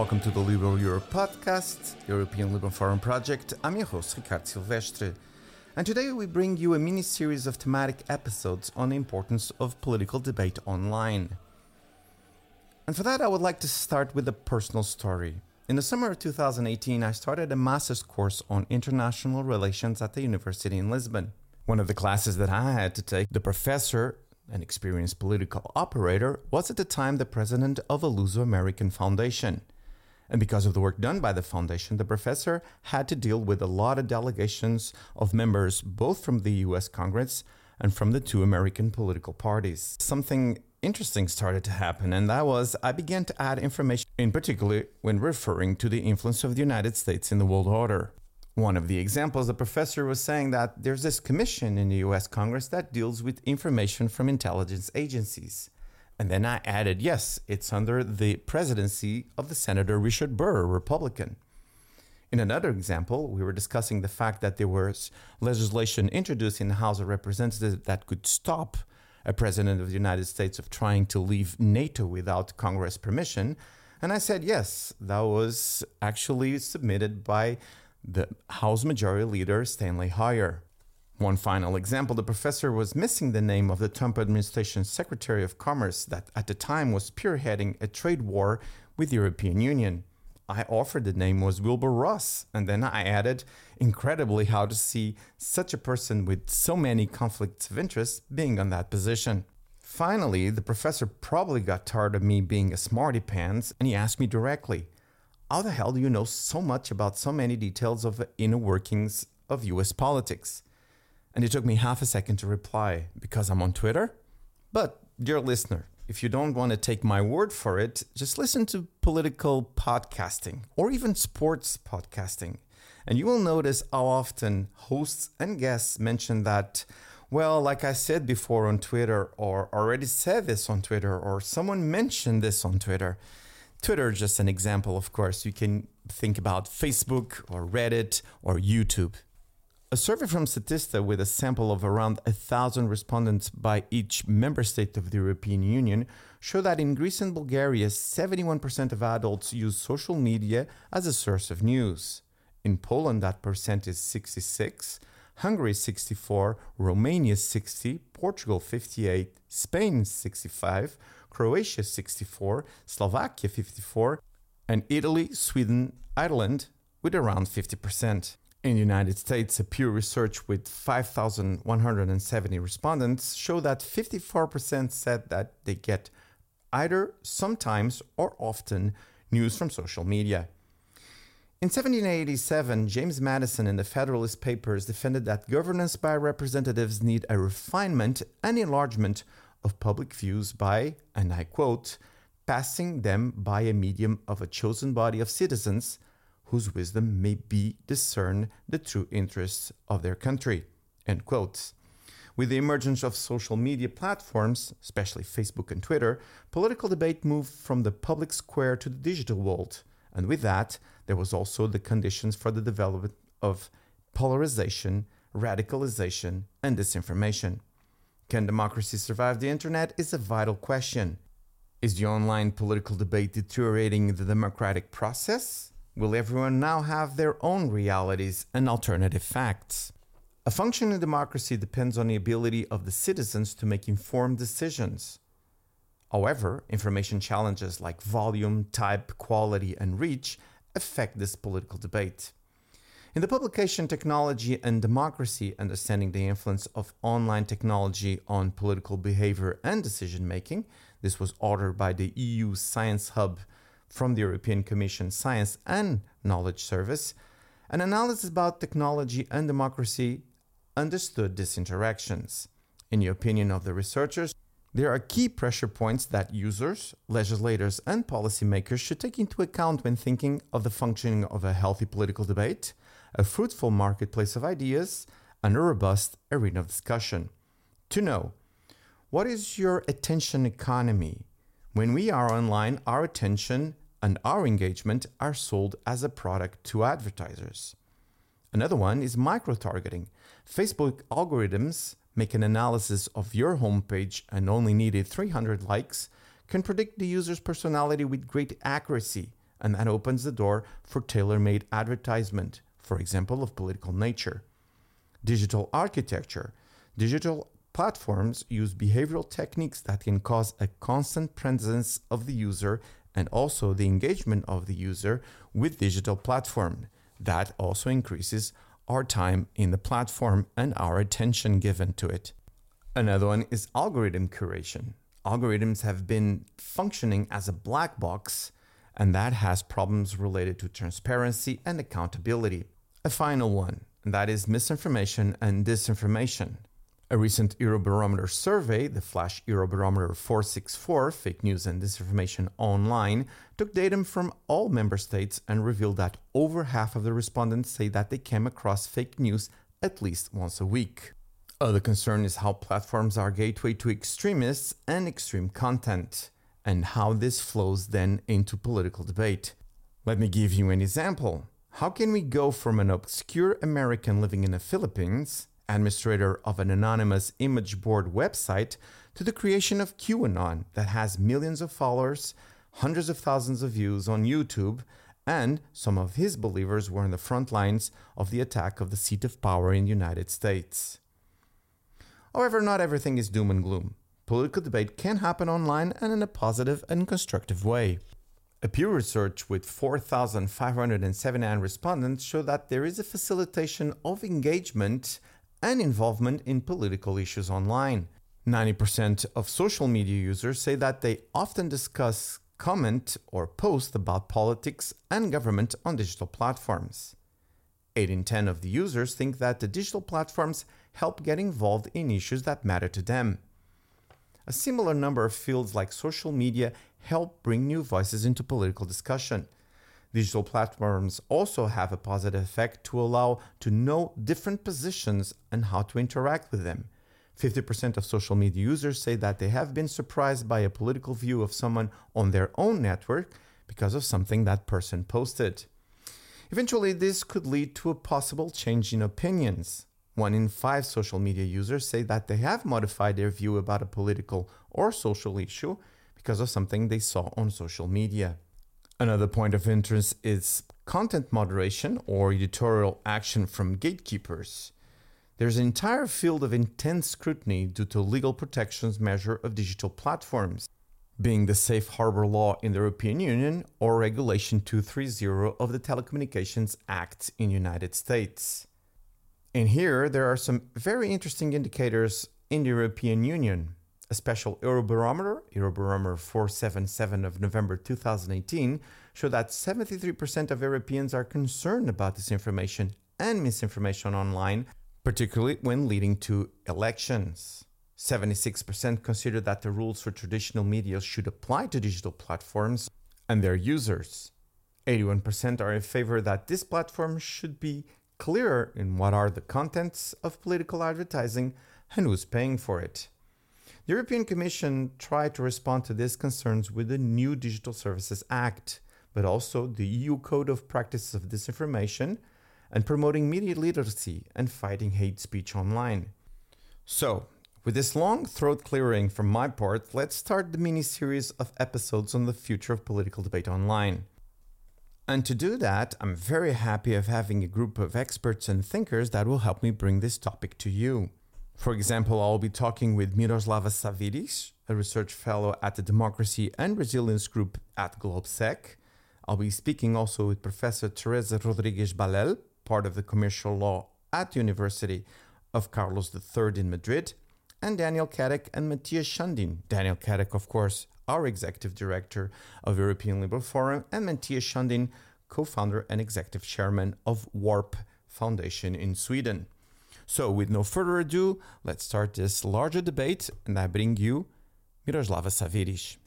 Welcome to the Liberal Europe podcast, European Liberal Forum Project. I'm your host, Ricardo Silvestre. And today we bring you a mini series of thematic episodes on the importance of political debate online. And for that, I would like to start with a personal story. In the summer of 2018, I started a master's course on international relations at the university in Lisbon. One of the classes that I had to take, the professor an experienced political operator, was at the time the president of a Luso American foundation. And because of the work done by the foundation, the professor had to deal with a lot of delegations of members, both from the US Congress and from the two American political parties. Something interesting started to happen, and that was I began to add information, in particular when referring to the influence of the United States in the world order. One of the examples, the professor was saying that there's this commission in the US Congress that deals with information from intelligence agencies. And then I added, yes, it's under the presidency of the Senator Richard Burr, Republican. In another example, we were discussing the fact that there was legislation introduced in the House of Representatives that could stop a president of the United States of trying to leave NATO without Congress permission. And I said, yes, that was actually submitted by the House Majority Leader Steny Hoyer. One final example the professor was missing the name of the Trump administration's Secretary of Commerce that at the time was spearheading a trade war with the European Union. I offered the name was Wilbur Ross, and then I added, incredibly, how to see such a person with so many conflicts of interest being on that position. Finally, the professor probably got tired of me being a smarty pants, and he asked me directly, How the hell do you know so much about so many details of the inner workings of US politics? And it took me half a second to reply because I'm on Twitter. But, dear listener, if you don't want to take my word for it, just listen to political podcasting or even sports podcasting. And you will notice how often hosts and guests mention that, well, like I said before on Twitter, or already said this on Twitter, or someone mentioned this on Twitter. Twitter is just an example, of course. You can think about Facebook or Reddit or YouTube. A survey from Statista with a sample of around a thousand respondents by each member state of the European Union showed that in Greece and Bulgaria, 71% of adults use social media as a source of news. In Poland, that percent is 66, Hungary 64, Romania 60, Portugal 58, Spain 65, Croatia 64, Slovakia 54, and Italy, Sweden, Ireland with around 50%. In the United States, a Pew Research with 5,170 respondents showed that 54% said that they get either sometimes or often news from social media. In 1787, James Madison in the Federalist Papers defended that governance by representatives need a refinement and enlargement of public views by, and I quote, passing them by a medium of a chosen body of citizens whose wisdom may be discern the true interests of their country. End quotes. With the emergence of social media platforms, especially Facebook and Twitter, political debate moved from the public square to the digital world. And with that, there was also the conditions for the development of polarization, radicalization, and disinformation. Can democracy survive the internet is a vital question. Is the online political debate deteriorating the democratic process? Will everyone now have their own realities and alternative facts? A functioning democracy depends on the ability of the citizens to make informed decisions. However, information challenges like volume, type, quality, and reach affect this political debate. In the publication Technology and Democracy Understanding the Influence of Online Technology on Political Behavior and Decision Making, this was authored by the EU Science Hub from the European Commission Science and Knowledge Service, an analysis about technology and democracy understood these interactions. In the opinion of the researchers, there are key pressure points that users, legislators, and policymakers should take into account when thinking of the functioning of a healthy political debate, a fruitful marketplace of ideas, and a robust arena of discussion. To know what is your attention economy? When we are online, our attention and our engagement are sold as a product to advertisers. Another one is micro targeting. Facebook algorithms make an analysis of your homepage and only needed 300 likes can predict the user's personality with great accuracy and that opens the door for tailor made advertisement, for example, of political nature. Digital architecture. Digital platforms use behavioral techniques that can cause a constant presence of the user and also the engagement of the user with digital platform. That also increases our time in the platform and our attention given to it. Another one is algorithm curation. Algorithms have been functioning as a black box, and that has problems related to transparency and accountability. A final one, and that is misinformation and disinformation. A recent Eurobarometer survey, the Flash Eurobarometer 464 Fake News and Disinformation Online, took data from all member states and revealed that over half of the respondents say that they came across fake news at least once a week. Other concern is how platforms are gateway to extremists and extreme content, and how this flows then into political debate. Let me give you an example. How can we go from an obscure American living in the Philippines administrator of an anonymous image board website, to the creation of QAnon that has millions of followers, hundreds of thousands of views on YouTube, and some of his believers were in the front lines of the attack of the seat of power in the United States. However, not everything is doom and gloom. Political debate can happen online and in a positive and constructive way. A Pew Research with 4,579 respondents showed that there is a facilitation of engagement and involvement in political issues online. 90% of social media users say that they often discuss, comment, or post about politics and government on digital platforms. 8 in 10 of the users think that the digital platforms help get involved in issues that matter to them. A similar number of fields like social media help bring new voices into political discussion. Digital platforms also have a positive effect to allow to know different positions and how to interact with them. 50% of social media users say that they have been surprised by a political view of someone on their own network because of something that person posted. Eventually, this could lead to a possible change in opinions. One in five social media users say that they have modified their view about a political or social issue because of something they saw on social media. Another point of interest is content moderation or editorial action from gatekeepers. There's an entire field of intense scrutiny due to legal protections measure of digital platforms, being the Safe Harbor Law in the European Union or Regulation 230 of the Telecommunications Act in United States. In here, there are some very interesting indicators in the European Union a special Eurobarometer, Eurobarometer 477 of November 2018, showed that 73% of Europeans are concerned about disinformation and misinformation online, particularly when leading to elections. 76% consider that the rules for traditional media should apply to digital platforms and their users. 81% are in favor that this platform should be clearer in what are the contents of political advertising and who's paying for it. The European Commission tried to respond to these concerns with the new Digital Services Act, but also the EU Code of Practices of Disinformation and promoting media literacy and fighting hate speech online. So, with this long throat clearing from my part, let's start the mini series of episodes on the future of political debate online. And to do that, I'm very happy of having a group of experts and thinkers that will help me bring this topic to you. For example, I'll be talking with Miroslava Sawiris, a research fellow at the Democracy and Resilience Group at GLOBSEC. I'll be speaking also with Professor Teresa Rodriguez Ballell, part of the commercial law at the University of Carlos III in Madrid, and Daniel Kaddik and Mathias Sundin. Daniel Kaddik, of course, our executive director of European Liberal Forum, and Mathias Sundin, co-founder and executive chairman of WARP Foundation in Sweden. So, with no further ado, let's start this larger debate, and I bring you Miroslava Sawiris.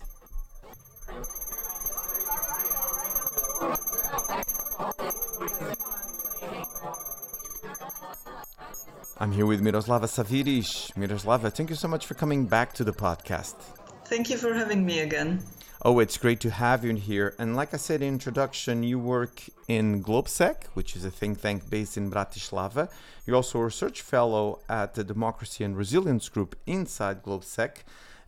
I'm here with Miroslava Sawiris. Miroslava, thank you so much for coming back to the podcast. Thank you for having me again. Oh, it's great to have you in here. And like I said in introduction, you work in GLOBSEC, which is a think tank based in Bratislava. You're also a research fellow at the Democracy and Resilience Group inside GLOBSEC.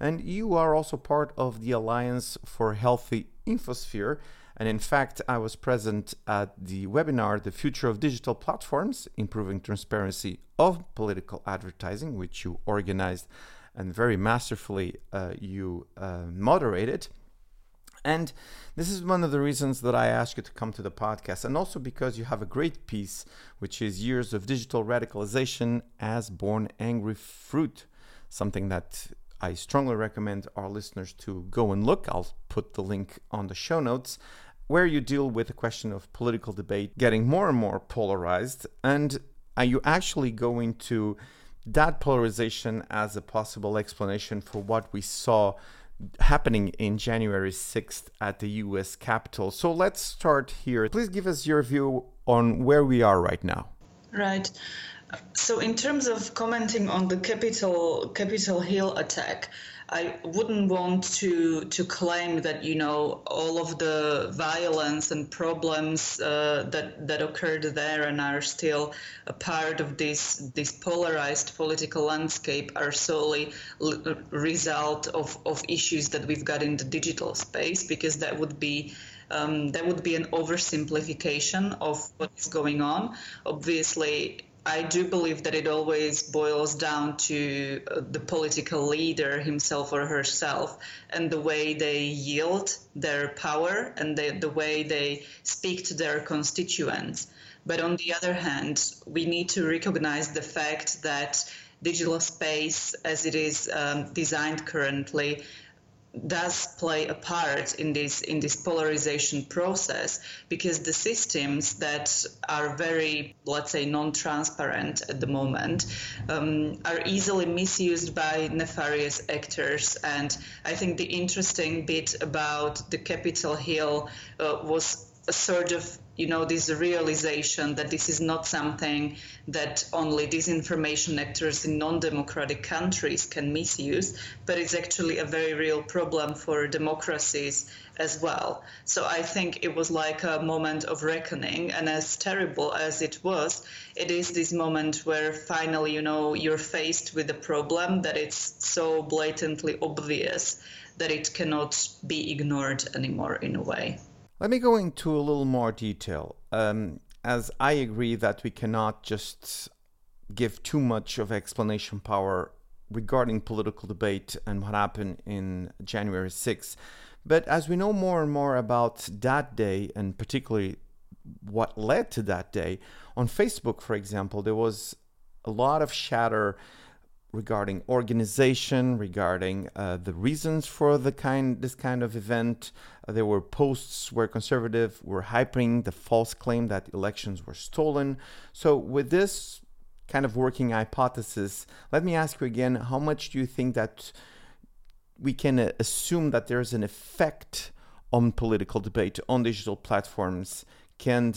And you are also part of the Alliance for Healthy Infosphere, And in fact, I was present at the webinar, The Future of Digital Platforms Improving Transparency of Political Advertising, which you organized and very masterfully uh, you uh, moderated. And this is one of the reasons that I asked you to come to the podcast, and also because you have a great piece, which is Years of Digital Radicalization as Born Angry Fruit, something that I strongly recommend our listeners to go and look. I'll put the link on the show notes, where you deal with the question of political debate getting more and more polarized. And are you actually going to that polarization as a possible explanation for what we saw happening in January 6th at the US Capitol. So let's start here. Please give us your view on where we are right now. Right. So in terms of commenting on the Capitol Capitol Hill attack, I wouldn't want to to claim that you know all of the violence and problems uh, that that occurred there and are still a part of this this polarized political landscape are solely l- result of of issues that we've got in the digital space because that would be um, that would be an oversimplification of what is going on. Obviously, I do believe that it always boils down to uh, the political leader himself or herself and the way they yield their power and the, the way they speak to their constituents. But on the other hand, we need to recognize the fact that digital space, as it is um, designed currently, does play a part in this in this polarization process because the systems that are very let's say non-transparent at the moment um, are easily misused by nefarious actors. And I think the interesting bit about the Capitol Hill uh, was a sort of you know this realization that this is not something that only disinformation actors in non-democratic countries can misuse but it's actually a very real problem for democracies as well. So i think it was like a moment of reckoning and as terrible as it was it is this moment where finally you know you're faced with a problem that it's so blatantly obvious that it cannot be ignored anymore in a way let me go into a little more detail, um, as I agree that we cannot just give too much of explanation power regarding political debate and what happened in January 6th. But as we know more and more about that day, and particularly what led to that day, on Facebook, for example, there was a lot of chatter regarding organization, regarding uh, the reasons for the kind this kind of event. Uh, there were posts where conservative were hyping the false claim that elections were stolen. So with this kind of working hypothesis, let me ask you again: How much do you think that we can uh, assume that there is an effect on political debate on digital platforms can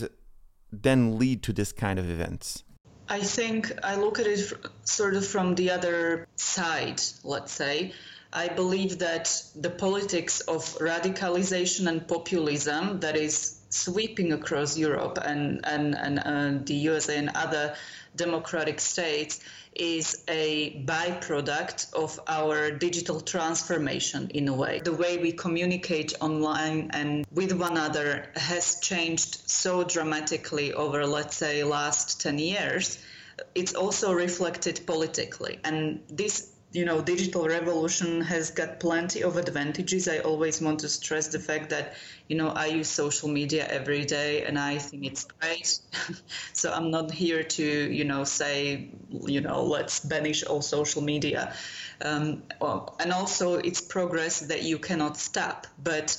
then lead to this kind of events? I think I look at it sort of from the other side, let's say. I believe that the politics of radicalization and populism that is sweeping across Europe and, and, and uh, the USA and other democratic states is a byproduct of our digital transformation in a way. The way we communicate online and with one another has changed so dramatically over, let's say, last 10 years. It's also reflected politically. And this you know digital revolution has got plenty of advantages. I always want to stress the fact that you know i use social media every day and i think it's great. So i'm not here to you know say you know let's banish all social media. Um, and also it's progress that you cannot stop but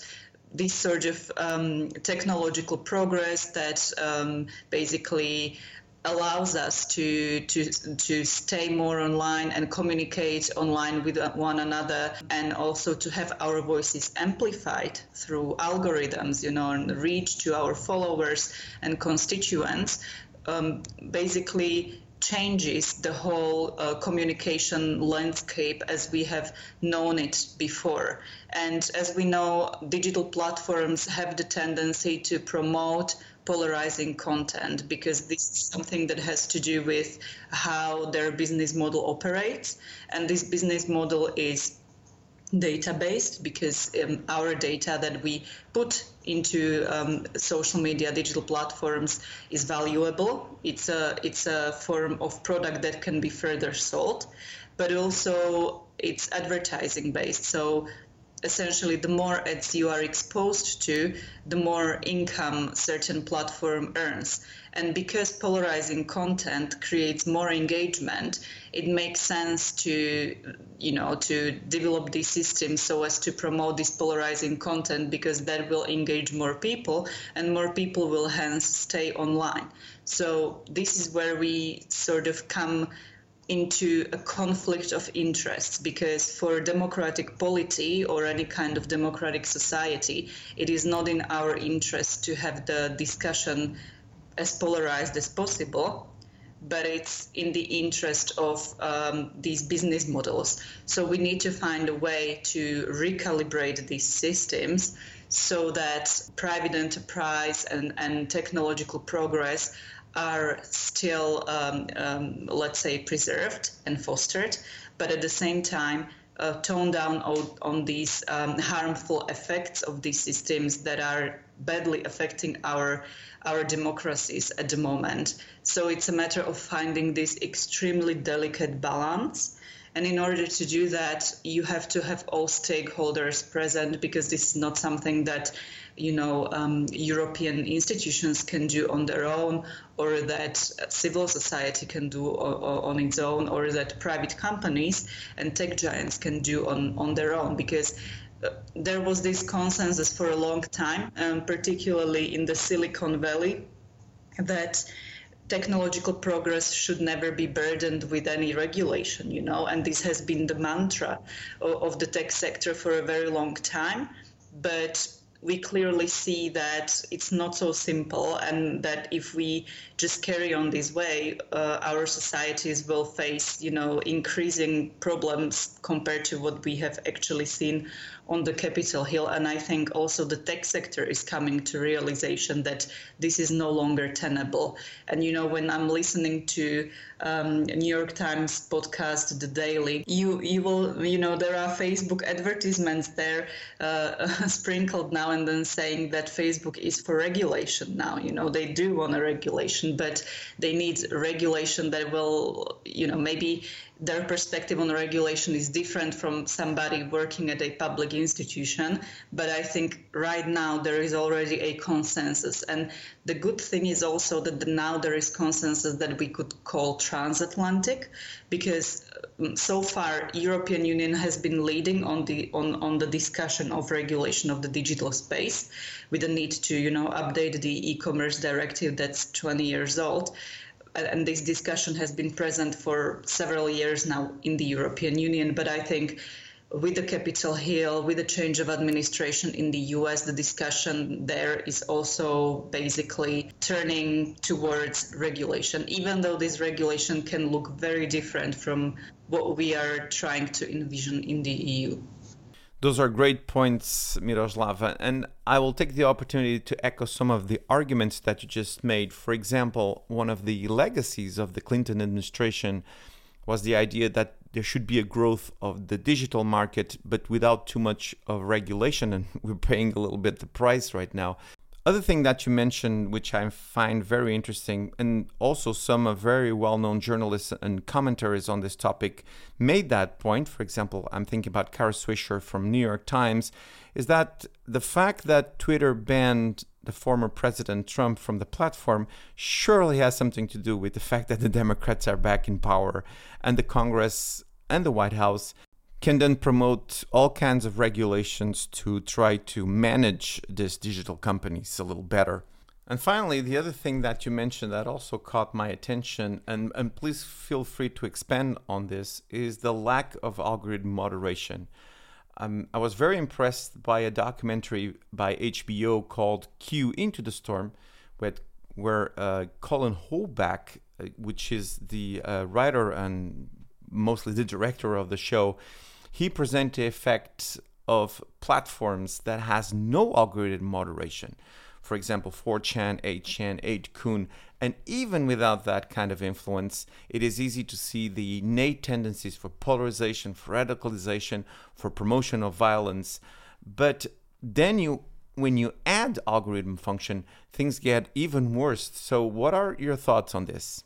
this sort of um, technological progress that um, basically allows us to to to stay more online and communicate online with one another and also to have our voices amplified through algorithms you know and reach to our followers and constituents um, basically changes the whole uh, communication landscape as we have known it before. And as we know, digital platforms have the tendency to promote polarizing content because this is something that has to do with how their business model operates. And this business model is data based because um, our data that we put into um, social media digital platforms is valuable it's a it's a form of product that can be further sold but also it's advertising based so essentially the more ads you are exposed to the more income certain platform earns. And because polarizing content creates more engagement it makes sense to you know to develop these systems so as to promote this polarizing content because that will engage more people and more people will hence stay online. So this is where we sort of come into a conflict of interests because for democratic polity or any kind of democratic society, it is not in our interest to have the discussion as polarized as possible but it's in the interest of um, these business models. So we need to find a way to recalibrate these systems so that private enterprise and, and technological progress are still, um, um, let's say, preserved and fostered, but at the same time, uh, tone down on, on these um, harmful effects of these systems that are badly affecting our our democracies at the moment. So it's a matter of finding this extremely delicate balance. And in order to do that, you have to have all stakeholders present because this is not something that you know um, European institutions can do on their own, or that civil society can do on, on its own, or that private companies and tech giants can do on, on their own. Because there was this consensus for a long time, um, particularly in the Silicon Valley, that technological progress should never be burdened with any regulation, you know, and this has been the mantra of, the tech sector for a very long time. But we clearly see that it's not so simple, and that if we just carry on this way, uh, our societies will face, you know, increasing problems compared to what we have actually seen on the Capitol Hill. And I think also the tech sector is coming to realization that this is no longer tenable. And you know, when I'm listening to um, New York Times podcast, The Daily, you you will you know there are Facebook advertisements there uh, sprinkled now and then saying that Facebook is for regulation now. You know, they do want a regulation, but they need regulation that will you know maybe their perspective on regulation is different from somebody working at a public institution. But I think right now there is already a consensus. And the good thing is also that now there is consensus that we could call transatlantic because um, so far European Union has been leading on the on, on the discussion of regulation of the digital space with the need to you know update the e-commerce directive that's 20 years old and this discussion has been present for several years now in the European Union. But I think with the Capitol Hill, with the change of administration in the US, the discussion there is also basically turning towards regulation, even though this regulation can look very different from what we are trying to envision in the EU. Those are great points, Miroslava, and I will take the opportunity to echo some of the arguments that you just made. For example, one of the legacies of the Clinton administration was the idea that there should be a growth of the digital market, but without too much of regulation, and we're paying a little bit the price right now. Other thing that you mentioned, which I find very interesting, and also some uh, very well-known journalists and commentaries on this topic made that point. For example, I'm thinking about Kara Swisher from New York Times, is that the fact that Twitter banned the former President Trump from the platform surely has something to do with the fact that the Democrats are back in power and the Congress and the White House can then promote all kinds of regulations to try to manage these digital companies a little better. And finally, the other thing that you mentioned that also caught my attention, and, and please feel free to expand on this, is the lack of algorithm moderation. Um, I was very impressed by a documentary by HBO called Q Into the Storm, where, where uh, Cullen Hoback, uh, which is the uh, writer and mostly the director of the show, he presented the effect of platforms that has no algorithm moderation. for example, 4chan, 8chan, 8kun, and even without that kind of influence, it is easy to see the innate tendencies for polarization, for radicalization, for promotion of violence. But then you when you add algorithm function, things get even worse. So what are your thoughts on this?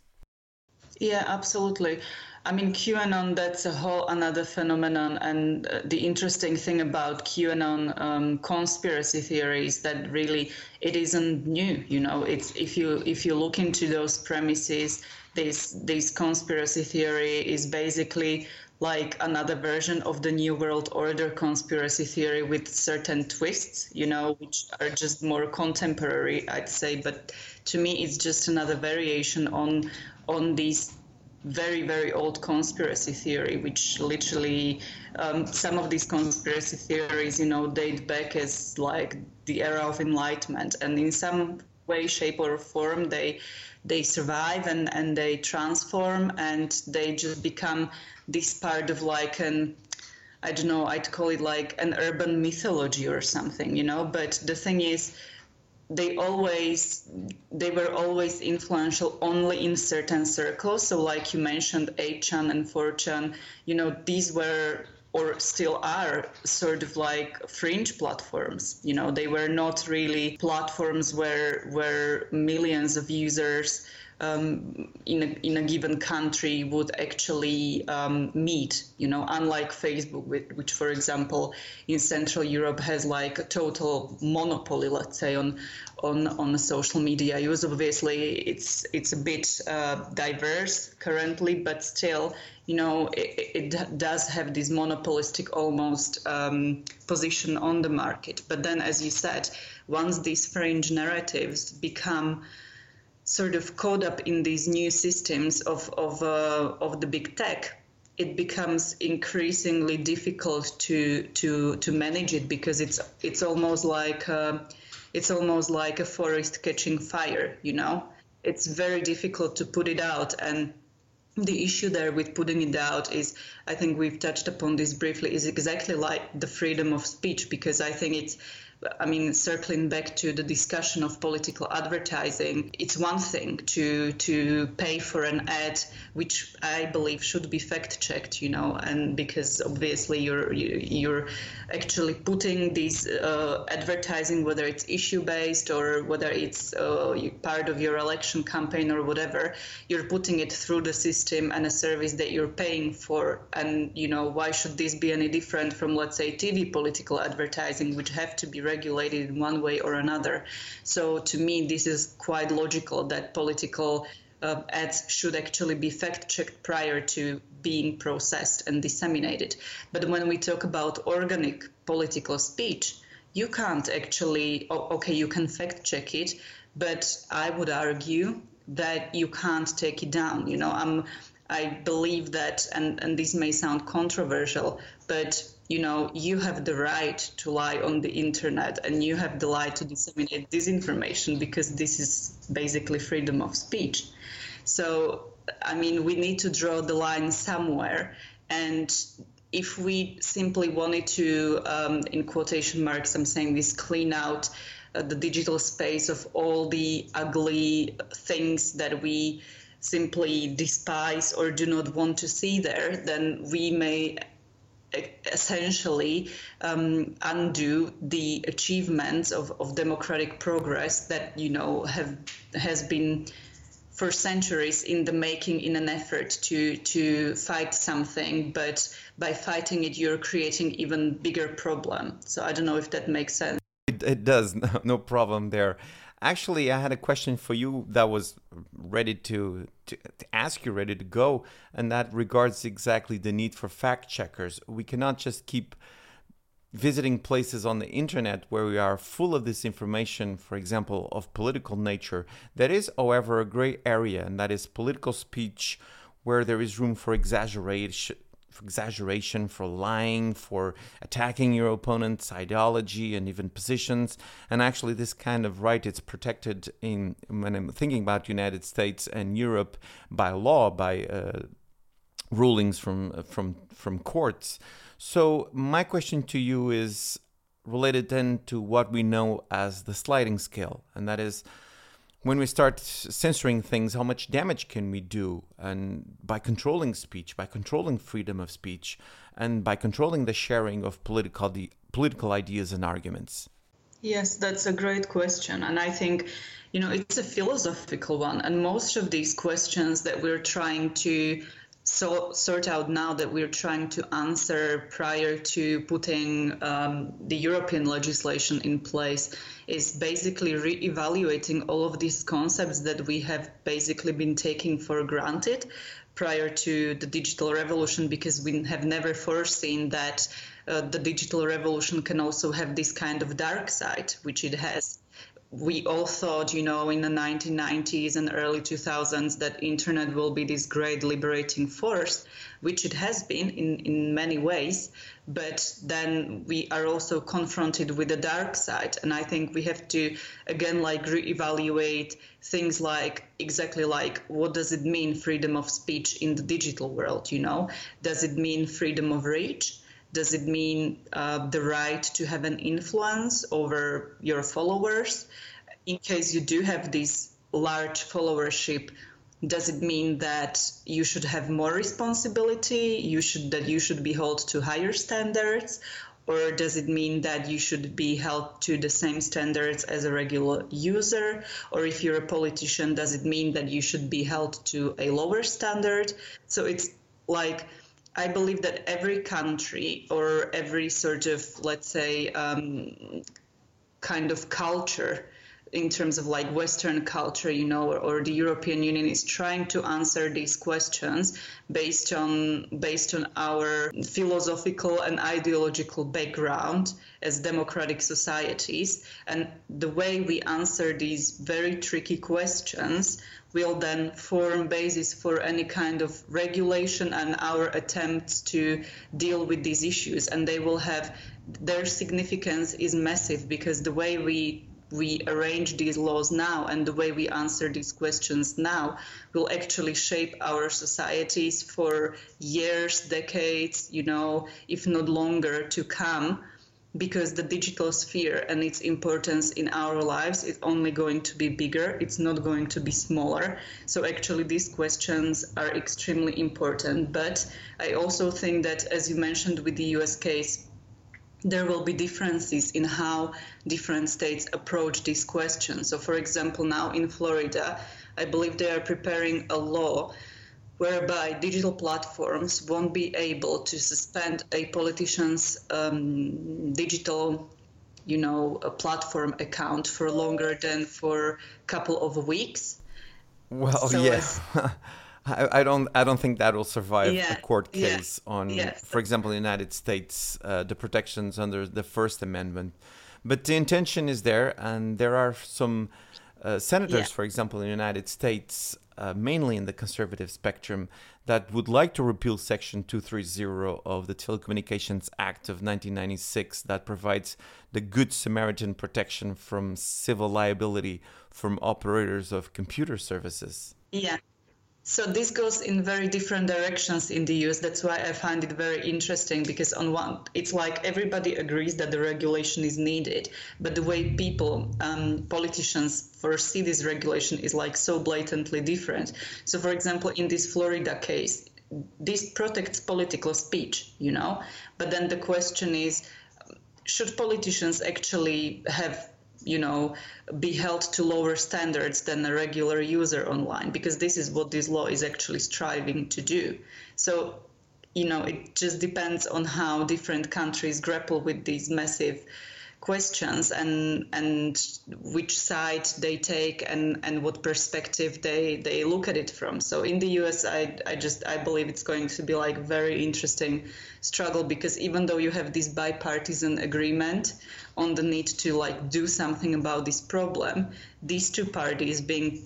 Yeah, absolutely. I mean, QAnon, that's a whole another phenomenon. And uh, the interesting thing about QAnon um, conspiracy theories that really it isn't new. You know, it's if you if you look into those premises, this this conspiracy theory is basically like another version of the New World Order conspiracy theory with certain twists, you know, which are just more contemporary, I'd say. But to me, it's just another variation on on these very very old conspiracy theory which literally um, some of these conspiracy theories you know date back as like the era of enlightenment and in some way shape or form they they survive and and they transform and they just become this part of like an I don't know, I'd call it like an urban mythology or something, you know. But the thing is, they always they were always influential only in certain circles. So like you mentioned 8chan and 4chan you know these were or still are sort of like fringe platforms. You know they were not really platforms where where millions of users um, in, a, in a given country would actually um, meet, you know, unlike Facebook, which, for example, in Central Europe has like a total monopoly, let's say, on on on social media use. Obviously, it's it's a bit uh, diverse currently, but still, you know, it, it does have this monopolistic almost um, position on the market. But then, as you said, once these fringe narratives become sort of caught up in these new systems of of uh, of the big tech, it becomes increasingly difficult to to to manage it because it's it's almost like uh, it's almost like a forest catching fire. You know, it's very difficult to put it out and the issue there with putting it out is i think we've touched upon this briefly is exactly like the freedom of speech because i think it's I mean, circling back to the discussion of political advertising, it's one thing to to pay for an ad, which I believe should be fact checked, you know, and because obviously you're you're actually putting these uh, advertising, whether it's issue based or whether it's uh, part of your election campaign or whatever, you're putting it through the system and a service that you're paying for, and you know why should this be any different from let's say TV political advertising, which have to be regulated in one way or another. So to me, this is quite logical that political uh, ads should actually be fact checked prior to being processed and disseminated. But when we talk about organic political speech, you can't actually, okay, you can fact check it, but I would argue that you can't take it down. You know, I'm, I believe that, and, and this may sound controversial, but you know, you have the right to lie on the internet and you have the right to disseminate disinformation because this is basically freedom of speech. So, I mean, we need to draw the line somewhere. And if we simply wanted to, um, in quotation marks, I'm saying this, clean out uh, the digital space of all the ugly things that we simply despise or do not want to see there, then we may essentially um, undo the achievements of, of democratic progress that you know have has been for centuries in the making in an effort to to fight something but by fighting it you're creating even bigger problem. So i don't know if that makes sense. It, it does. No, no problem there Actually, I had a question for you that was ready to, to, to, ask you, ready to go, and that regards exactly the need for fact checkers. We cannot just keep visiting places on the internet where we are full of this information, for example, of political nature. There is, however, a gray area, and that is political speech where there is room for exaggeration exaggeration, for lying, for attacking your opponent's ideology and even positions. And actually, this kind of right is protected in when I'm thinking about United States and Europe by law, by uh, rulings from from from courts. So my question to you is related then to what we know as the sliding scale, and that is when we start censoring things, how much damage can we do? And by controlling speech, by controlling freedom of speech, and by controlling the sharing of political political ideas and arguments. Yes, that's a great question, and I think you know it's a philosophical one, and most of these questions that we're trying to so, sort out now that we're trying to answer prior to putting um, the European legislation in place is basically re-evaluating all of these concepts that we have basically been taking for granted prior to the digital revolution because we have never foreseen that uh, the digital revolution can also have this kind of dark side, which it has we all thought, you know, in the 1990s and early 2000s that internet will be this great liberating force, which it has been in, in many ways. But then we are also confronted with the dark side. And I think we have to, again, like reevaluate things like exactly like what does it mean freedom of speech in the digital world, you know? Does it mean freedom of reach? Does it mean uh, the right to have an influence over your followers? In case you do have this large followership, does it mean that you should have more responsibility? You should that you should be held to higher standards, or does it mean that you should be held to the same standards as a regular user? Or if you're a politician, does it mean that you should be held to a lower standard? So it's like I believe that every country or every sort of, let's say, um, kind of culture in terms of like Western culture, you know, or, or, the European Union is trying to answer these questions based on based on our philosophical and ideological background as democratic societies, and the way we answer these very tricky questions will then form basis for any kind of regulation and our attempts to deal with these issues. And they will have their significance is massive because the way we we arrange these laws now and the way we answer these questions now will actually shape our societies for years, decades, you know, if not longer to come because the digital sphere and its importance in our lives is only going to be bigger it's not going to be smaller. So actually these questions are extremely important but i also think that as you mentioned with the us case there will be differences in how different states approach this question. so for example now in florida i believe they are preparing a law whereby digital platforms won't be able to suspend a politician's um, digital you know a platform account for longer than for a couple of weeks well so yeah I, I, don't I don't think that will survive yeah, a court case yeah, on yes. for example the United States uh, the protections under the First Amendment but the intention is there and there are some uh, senators, yeah. for example, in the United States, uh, mainly in the conservative spectrum, that would like to repeal Section 230 of the Telecommunications Act of 1996 that provides the Good Samaritan protection from civil liability from operators of computer services. Yeah, so this goes in very different directions in the US. That's why I find it very interesting because on one, it's like everybody agrees that the regulation is needed, but the way people, um, politicians foresee this regulation is like so blatantly different. So, for example, in this Florida case, this protects political speech, you know, but then the question is, should politicians actually have you know be held to lower standards than a regular user online because this is what this law is actually striving to do. So you know it just depends on how different countries grapple with these massive questions and and which side they take and and what perspective they they look at it from. So in the US I I just I believe it's going to be like very interesting struggle because even though you have this bipartisan agreement on the need to like do something about this problem these two parties being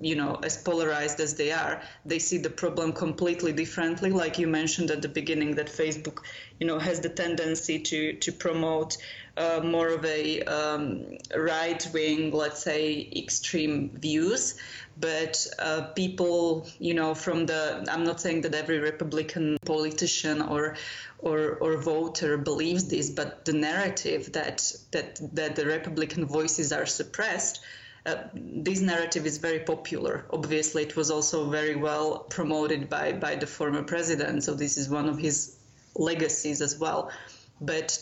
you know as polarized as they are they see the problem completely differently. Like you mentioned at the beginning that facebook you know has the tendency to to promote uh, more of a um, right wing let's say extreme views but uh, people you know from the i'm not saying that every republican politician or or, or voter believes this but the narrative that that that the republican voices are suppressed uh, this narrative is very popular. Obviously, it was also very well promoted by, by the former president, so this is one of his legacies as well. But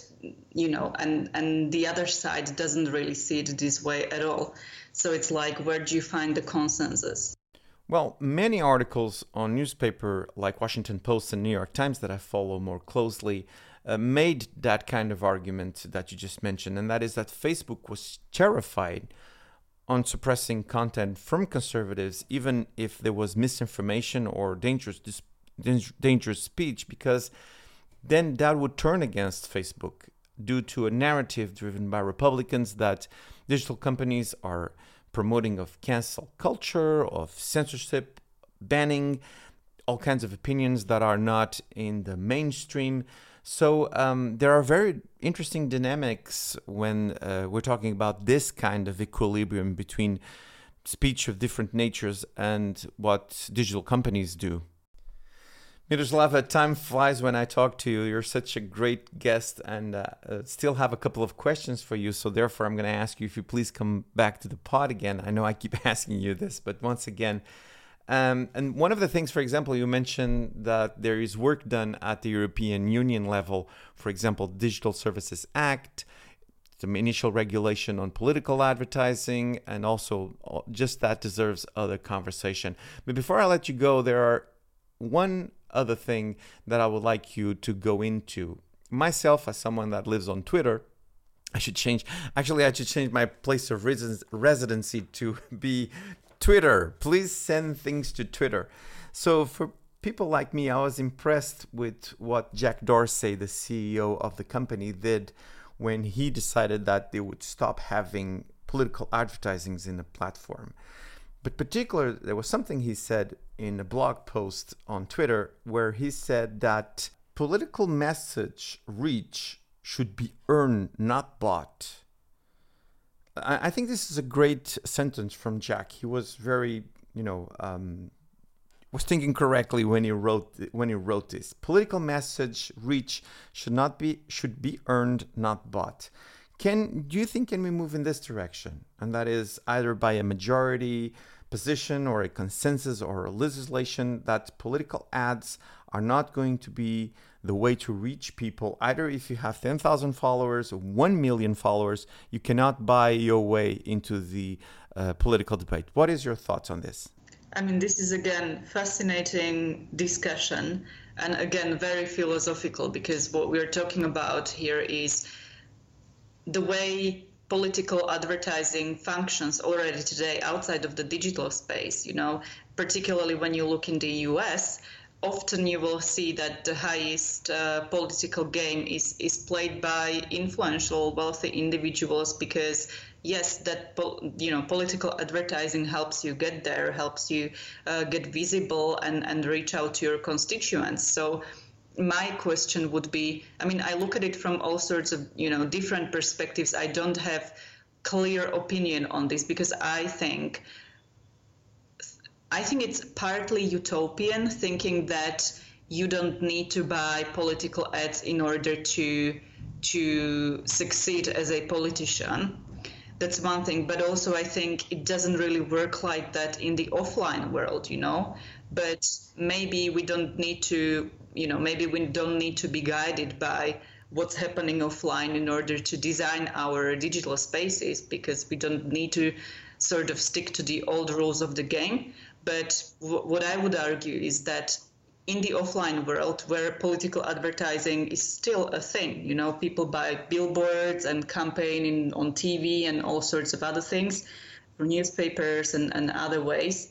you know, and and the other side doesn't really see it this way at all. So it's like, where do you find the consensus? Well, many articles on newspaper like Washington Post and New York Times that I follow more closely uh, made that kind of argument that you just mentioned, and that is that Facebook was terrified on suppressing content from conservatives, even if there was misinformation or dangerous dangerous speech, because then that would turn against Facebook due to a narrative driven by Republicans that digital companies are promoting of cancel culture, of censorship, banning all kinds of opinions that are not in the mainstream. So um, there are very interesting dynamics when uh, we're talking about this kind of equilibrium between speech of different natures and what digital companies do. Miroslava, time flies when I talk to you. You're such a great guest, and uh, uh, still have a couple of questions for you. So, therefore, I'm going to ask you if you please come back to the pod again. I know I keep asking you this, but once again, um, and one of the things, for example, you mentioned that there is work done at the European Union level, for example, Digital Services Act, some initial regulation on political advertising, and also uh, just that deserves other conversation. But before I let you go, there are one other thing that I would like you to go into. Myself, as someone that lives on Twitter, I should change. Actually, I should change my place of residence, residency to be Twitter. Please send things to Twitter. So for people like me, I was impressed with what Jack Dorsey, the CEO of the company, did when he decided that they would stop having political advertisings in the platform. But particular, there was something he said in a blog post on Twitter where he said that political message reach should be earned, not bought. I, think this is a great sentence from Jack. He was very, you know, um, was thinking correctly when he wrote when he wrote this. Political message reach should not be should be earned, not bought. Can do you think can we move in this direction? And that is either by a majority position or a consensus or a legislation that political ads are not going to be the way to reach people. Either if you have 10,000 followers, 1 million followers, you cannot buy your way into the uh, political debate. What is your thoughts on this? I mean, this is again fascinating discussion and again very philosophical because what we're talking about here is the way political advertising functions already today outside of the digital space you know particularly when you look in the US often you will see that the highest uh, political game is, is played by influential wealthy individuals because yes that you know political advertising helps you get there helps you uh, get visible and, and reach out to your constituents. So my question would be i mean i look at it from all sorts of you know different perspectives i don't have clear opinion on this because i think I think it's partly utopian thinking that you don't need to buy political ads in order to to succeed as a politician. That's one thing, but also I think it doesn't really work like that in the offline world, you know. But maybe we don't need to, you know, maybe we don't need to be guided by what's happening offline in order to design our digital spaces because we don't need to sort of stick to the old rules of the game. But w- what I would argue is that in the offline world where political advertising is still a thing, you know, people buy billboards and campaign in, on TV and all sorts of other things for newspapers and, and other ways.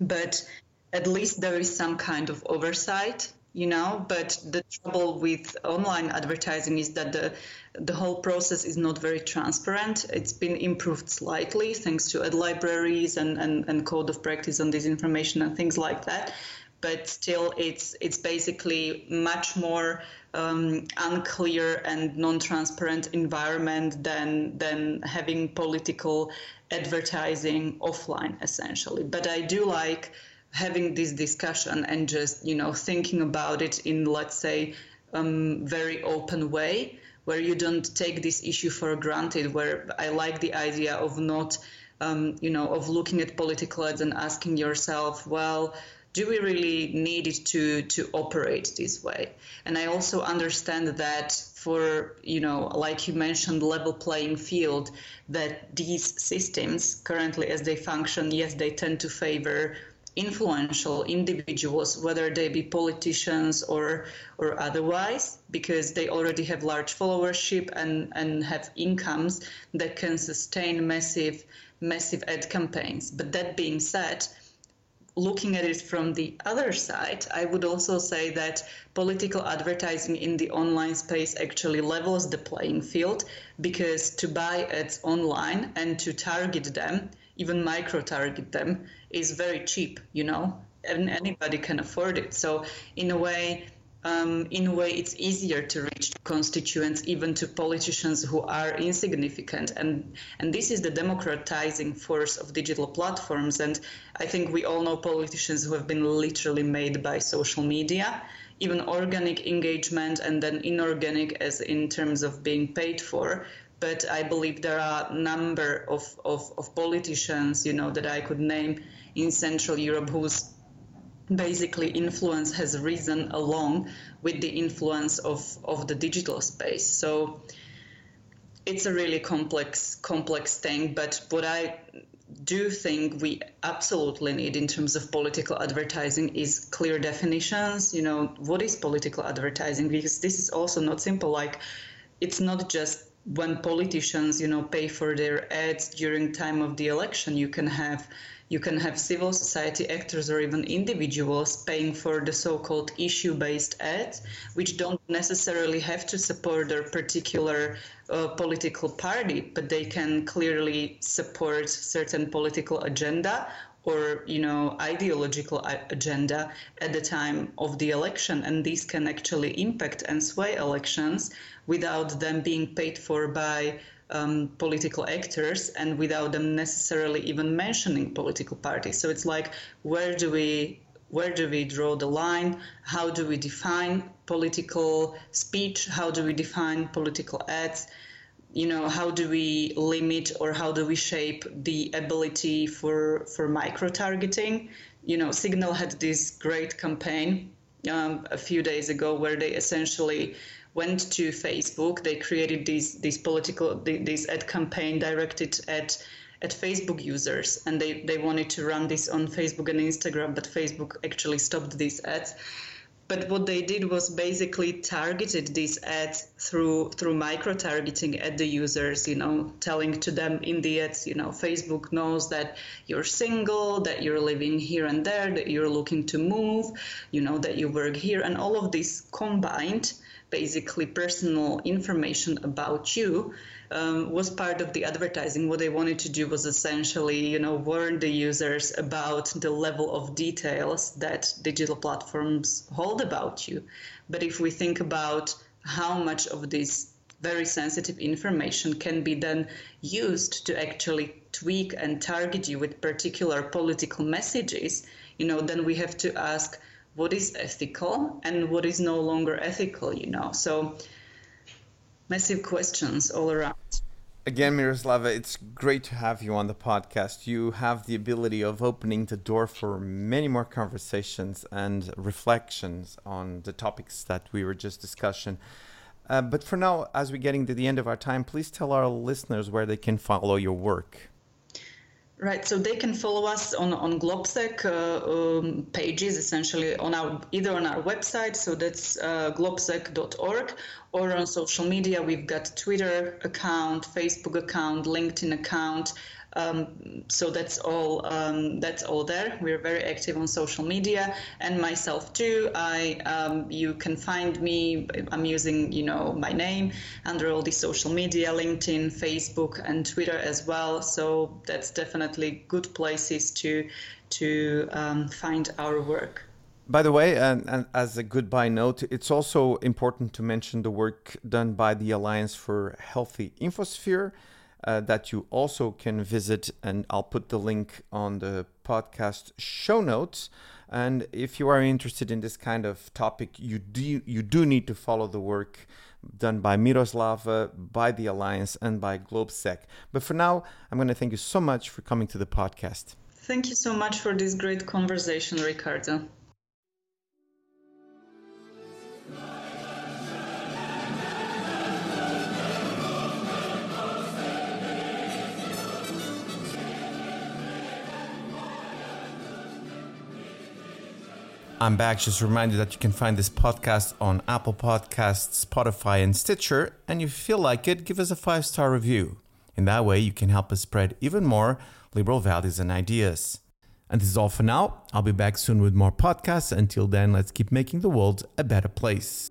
But at least there is some kind of oversight you know but the trouble with online advertising is that the the whole process is not very transparent. It's been improved slightly thanks to ad libraries and, and, and code of practice on disinformation and things like that. But still it's it's basically much more um, unclear and non-transparent environment than than having political advertising offline essentially. But i do like having this discussion and just you know thinking about it in let's say um, very open way where you don't take this issue for granted where i like the idea of not um, you know of looking at political ads and asking yourself well do we really need it to to operate this way? And i also understand that for you know like you mentioned level playing field that these systems currently as they function yes they tend to favor influential individuals, whether they be politicians or or otherwise, because they already have large followership and, and have incomes that can sustain massive massive ad campaigns. But that being said, looking at it from the other side, I would also say that political advertising in the online space actually levels the playing field because to buy ads online and to target them even micro target them is very cheap you know and anybody can afford it. So in a way um, in a way it's easier to reach constituents even to politicians who are insignificant. And and this is the democratizing force of digital platforms. And i think we all know politicians who have been literally made by social media even organic engagement and then inorganic as in terms of being paid for but I believe there are a number of, of, of, politicians, you know, that I could name in Central Europe whose basically influence has risen along with the influence of, of the digital space. So it's a really complex complex thing, but what I do think we absolutely need in terms of political advertising is clear definitions. You know, what is political advertising? Because this is also not simple. Like, it's not just when politicians you know pay for their ads during time of the election you can have you can have civil society actors or even individuals paying for the so-called issue-based ads which don't necessarily have to support their particular uh, political party but they can clearly support certain political agenda or you know ideological agenda at the time of the election and these can actually impact and sway elections without them being paid for by um, political actors and without them necessarily even mentioning political parties. So it's like, where do we where do we draw the line? How do we define political speech? How do we define political ads? You know, how do we limit or how do we shape the ability for for micro targeting? You know, Signal had this great campaign um, a few days ago where they essentially went to Facebook. They created these these political this ad campaign directed at at Facebook users, and they they wanted to run this on Facebook and Instagram, but Facebook actually stopped these ads. But what they did was basically targeted these ads through through micro targeting at the users, you know, telling to them in the ads, you know, Facebook knows that you're single, that you're living here and there, that you're looking to move, you know, that you work here, and all of this combined basically personal information about you um, was part of the advertising. What they wanted to do was essentially, you know, warn the users about the level of details that digital platforms hold about you. But if we think about how much of this very sensitive information can be then used to actually tweak and target you with particular political messages, you know, then we have to ask what is ethical and what is no longer ethical, you know. So massive questions all around. Again, Miroslava, it's great to have you on the podcast. You have the ability of opening the door for many more conversations and reflections on the topics that we were just discussing. Uh, but for now, as we're getting to the end of our time, please tell our listeners where they can follow your work. Right, so they can follow us on on GLOBSEC uh, um, pages, essentially on our either on our website, so that's uh, globsec.org, or on social media. We've got Twitter account, Facebook account, LinkedIn account, Um, so that's all. Um, that's all there. We're very active on social media, and myself too. I um, you can find me. I'm using you know my name under all the social media, LinkedIn, Facebook, and Twitter as well. So that's definitely good places to to um, find our work. By the way, and, and, as a goodbye note, it's also important to mention the work done by the Alliance for Healthy Infosphere uh, that you also can visit, and I'll put the link on the podcast show notes. And if you are interested in this kind of topic, you do you do need to follow the work done by Miroslava, by the Alliance, and by GLOBSEC. But for now, I'm going to thank you so much for coming to the podcast. Thank you so much for this great conversation, Ricardo. I'm back. Just a reminder that you can find this podcast on Apple Podcasts, Spotify, and Stitcher. And if you feel like it, give us a five star review. In that way, you can help us spread even more liberal values and ideas. And this is all for now. I'll be back soon with more podcasts. Until then, let's keep making the world a better place.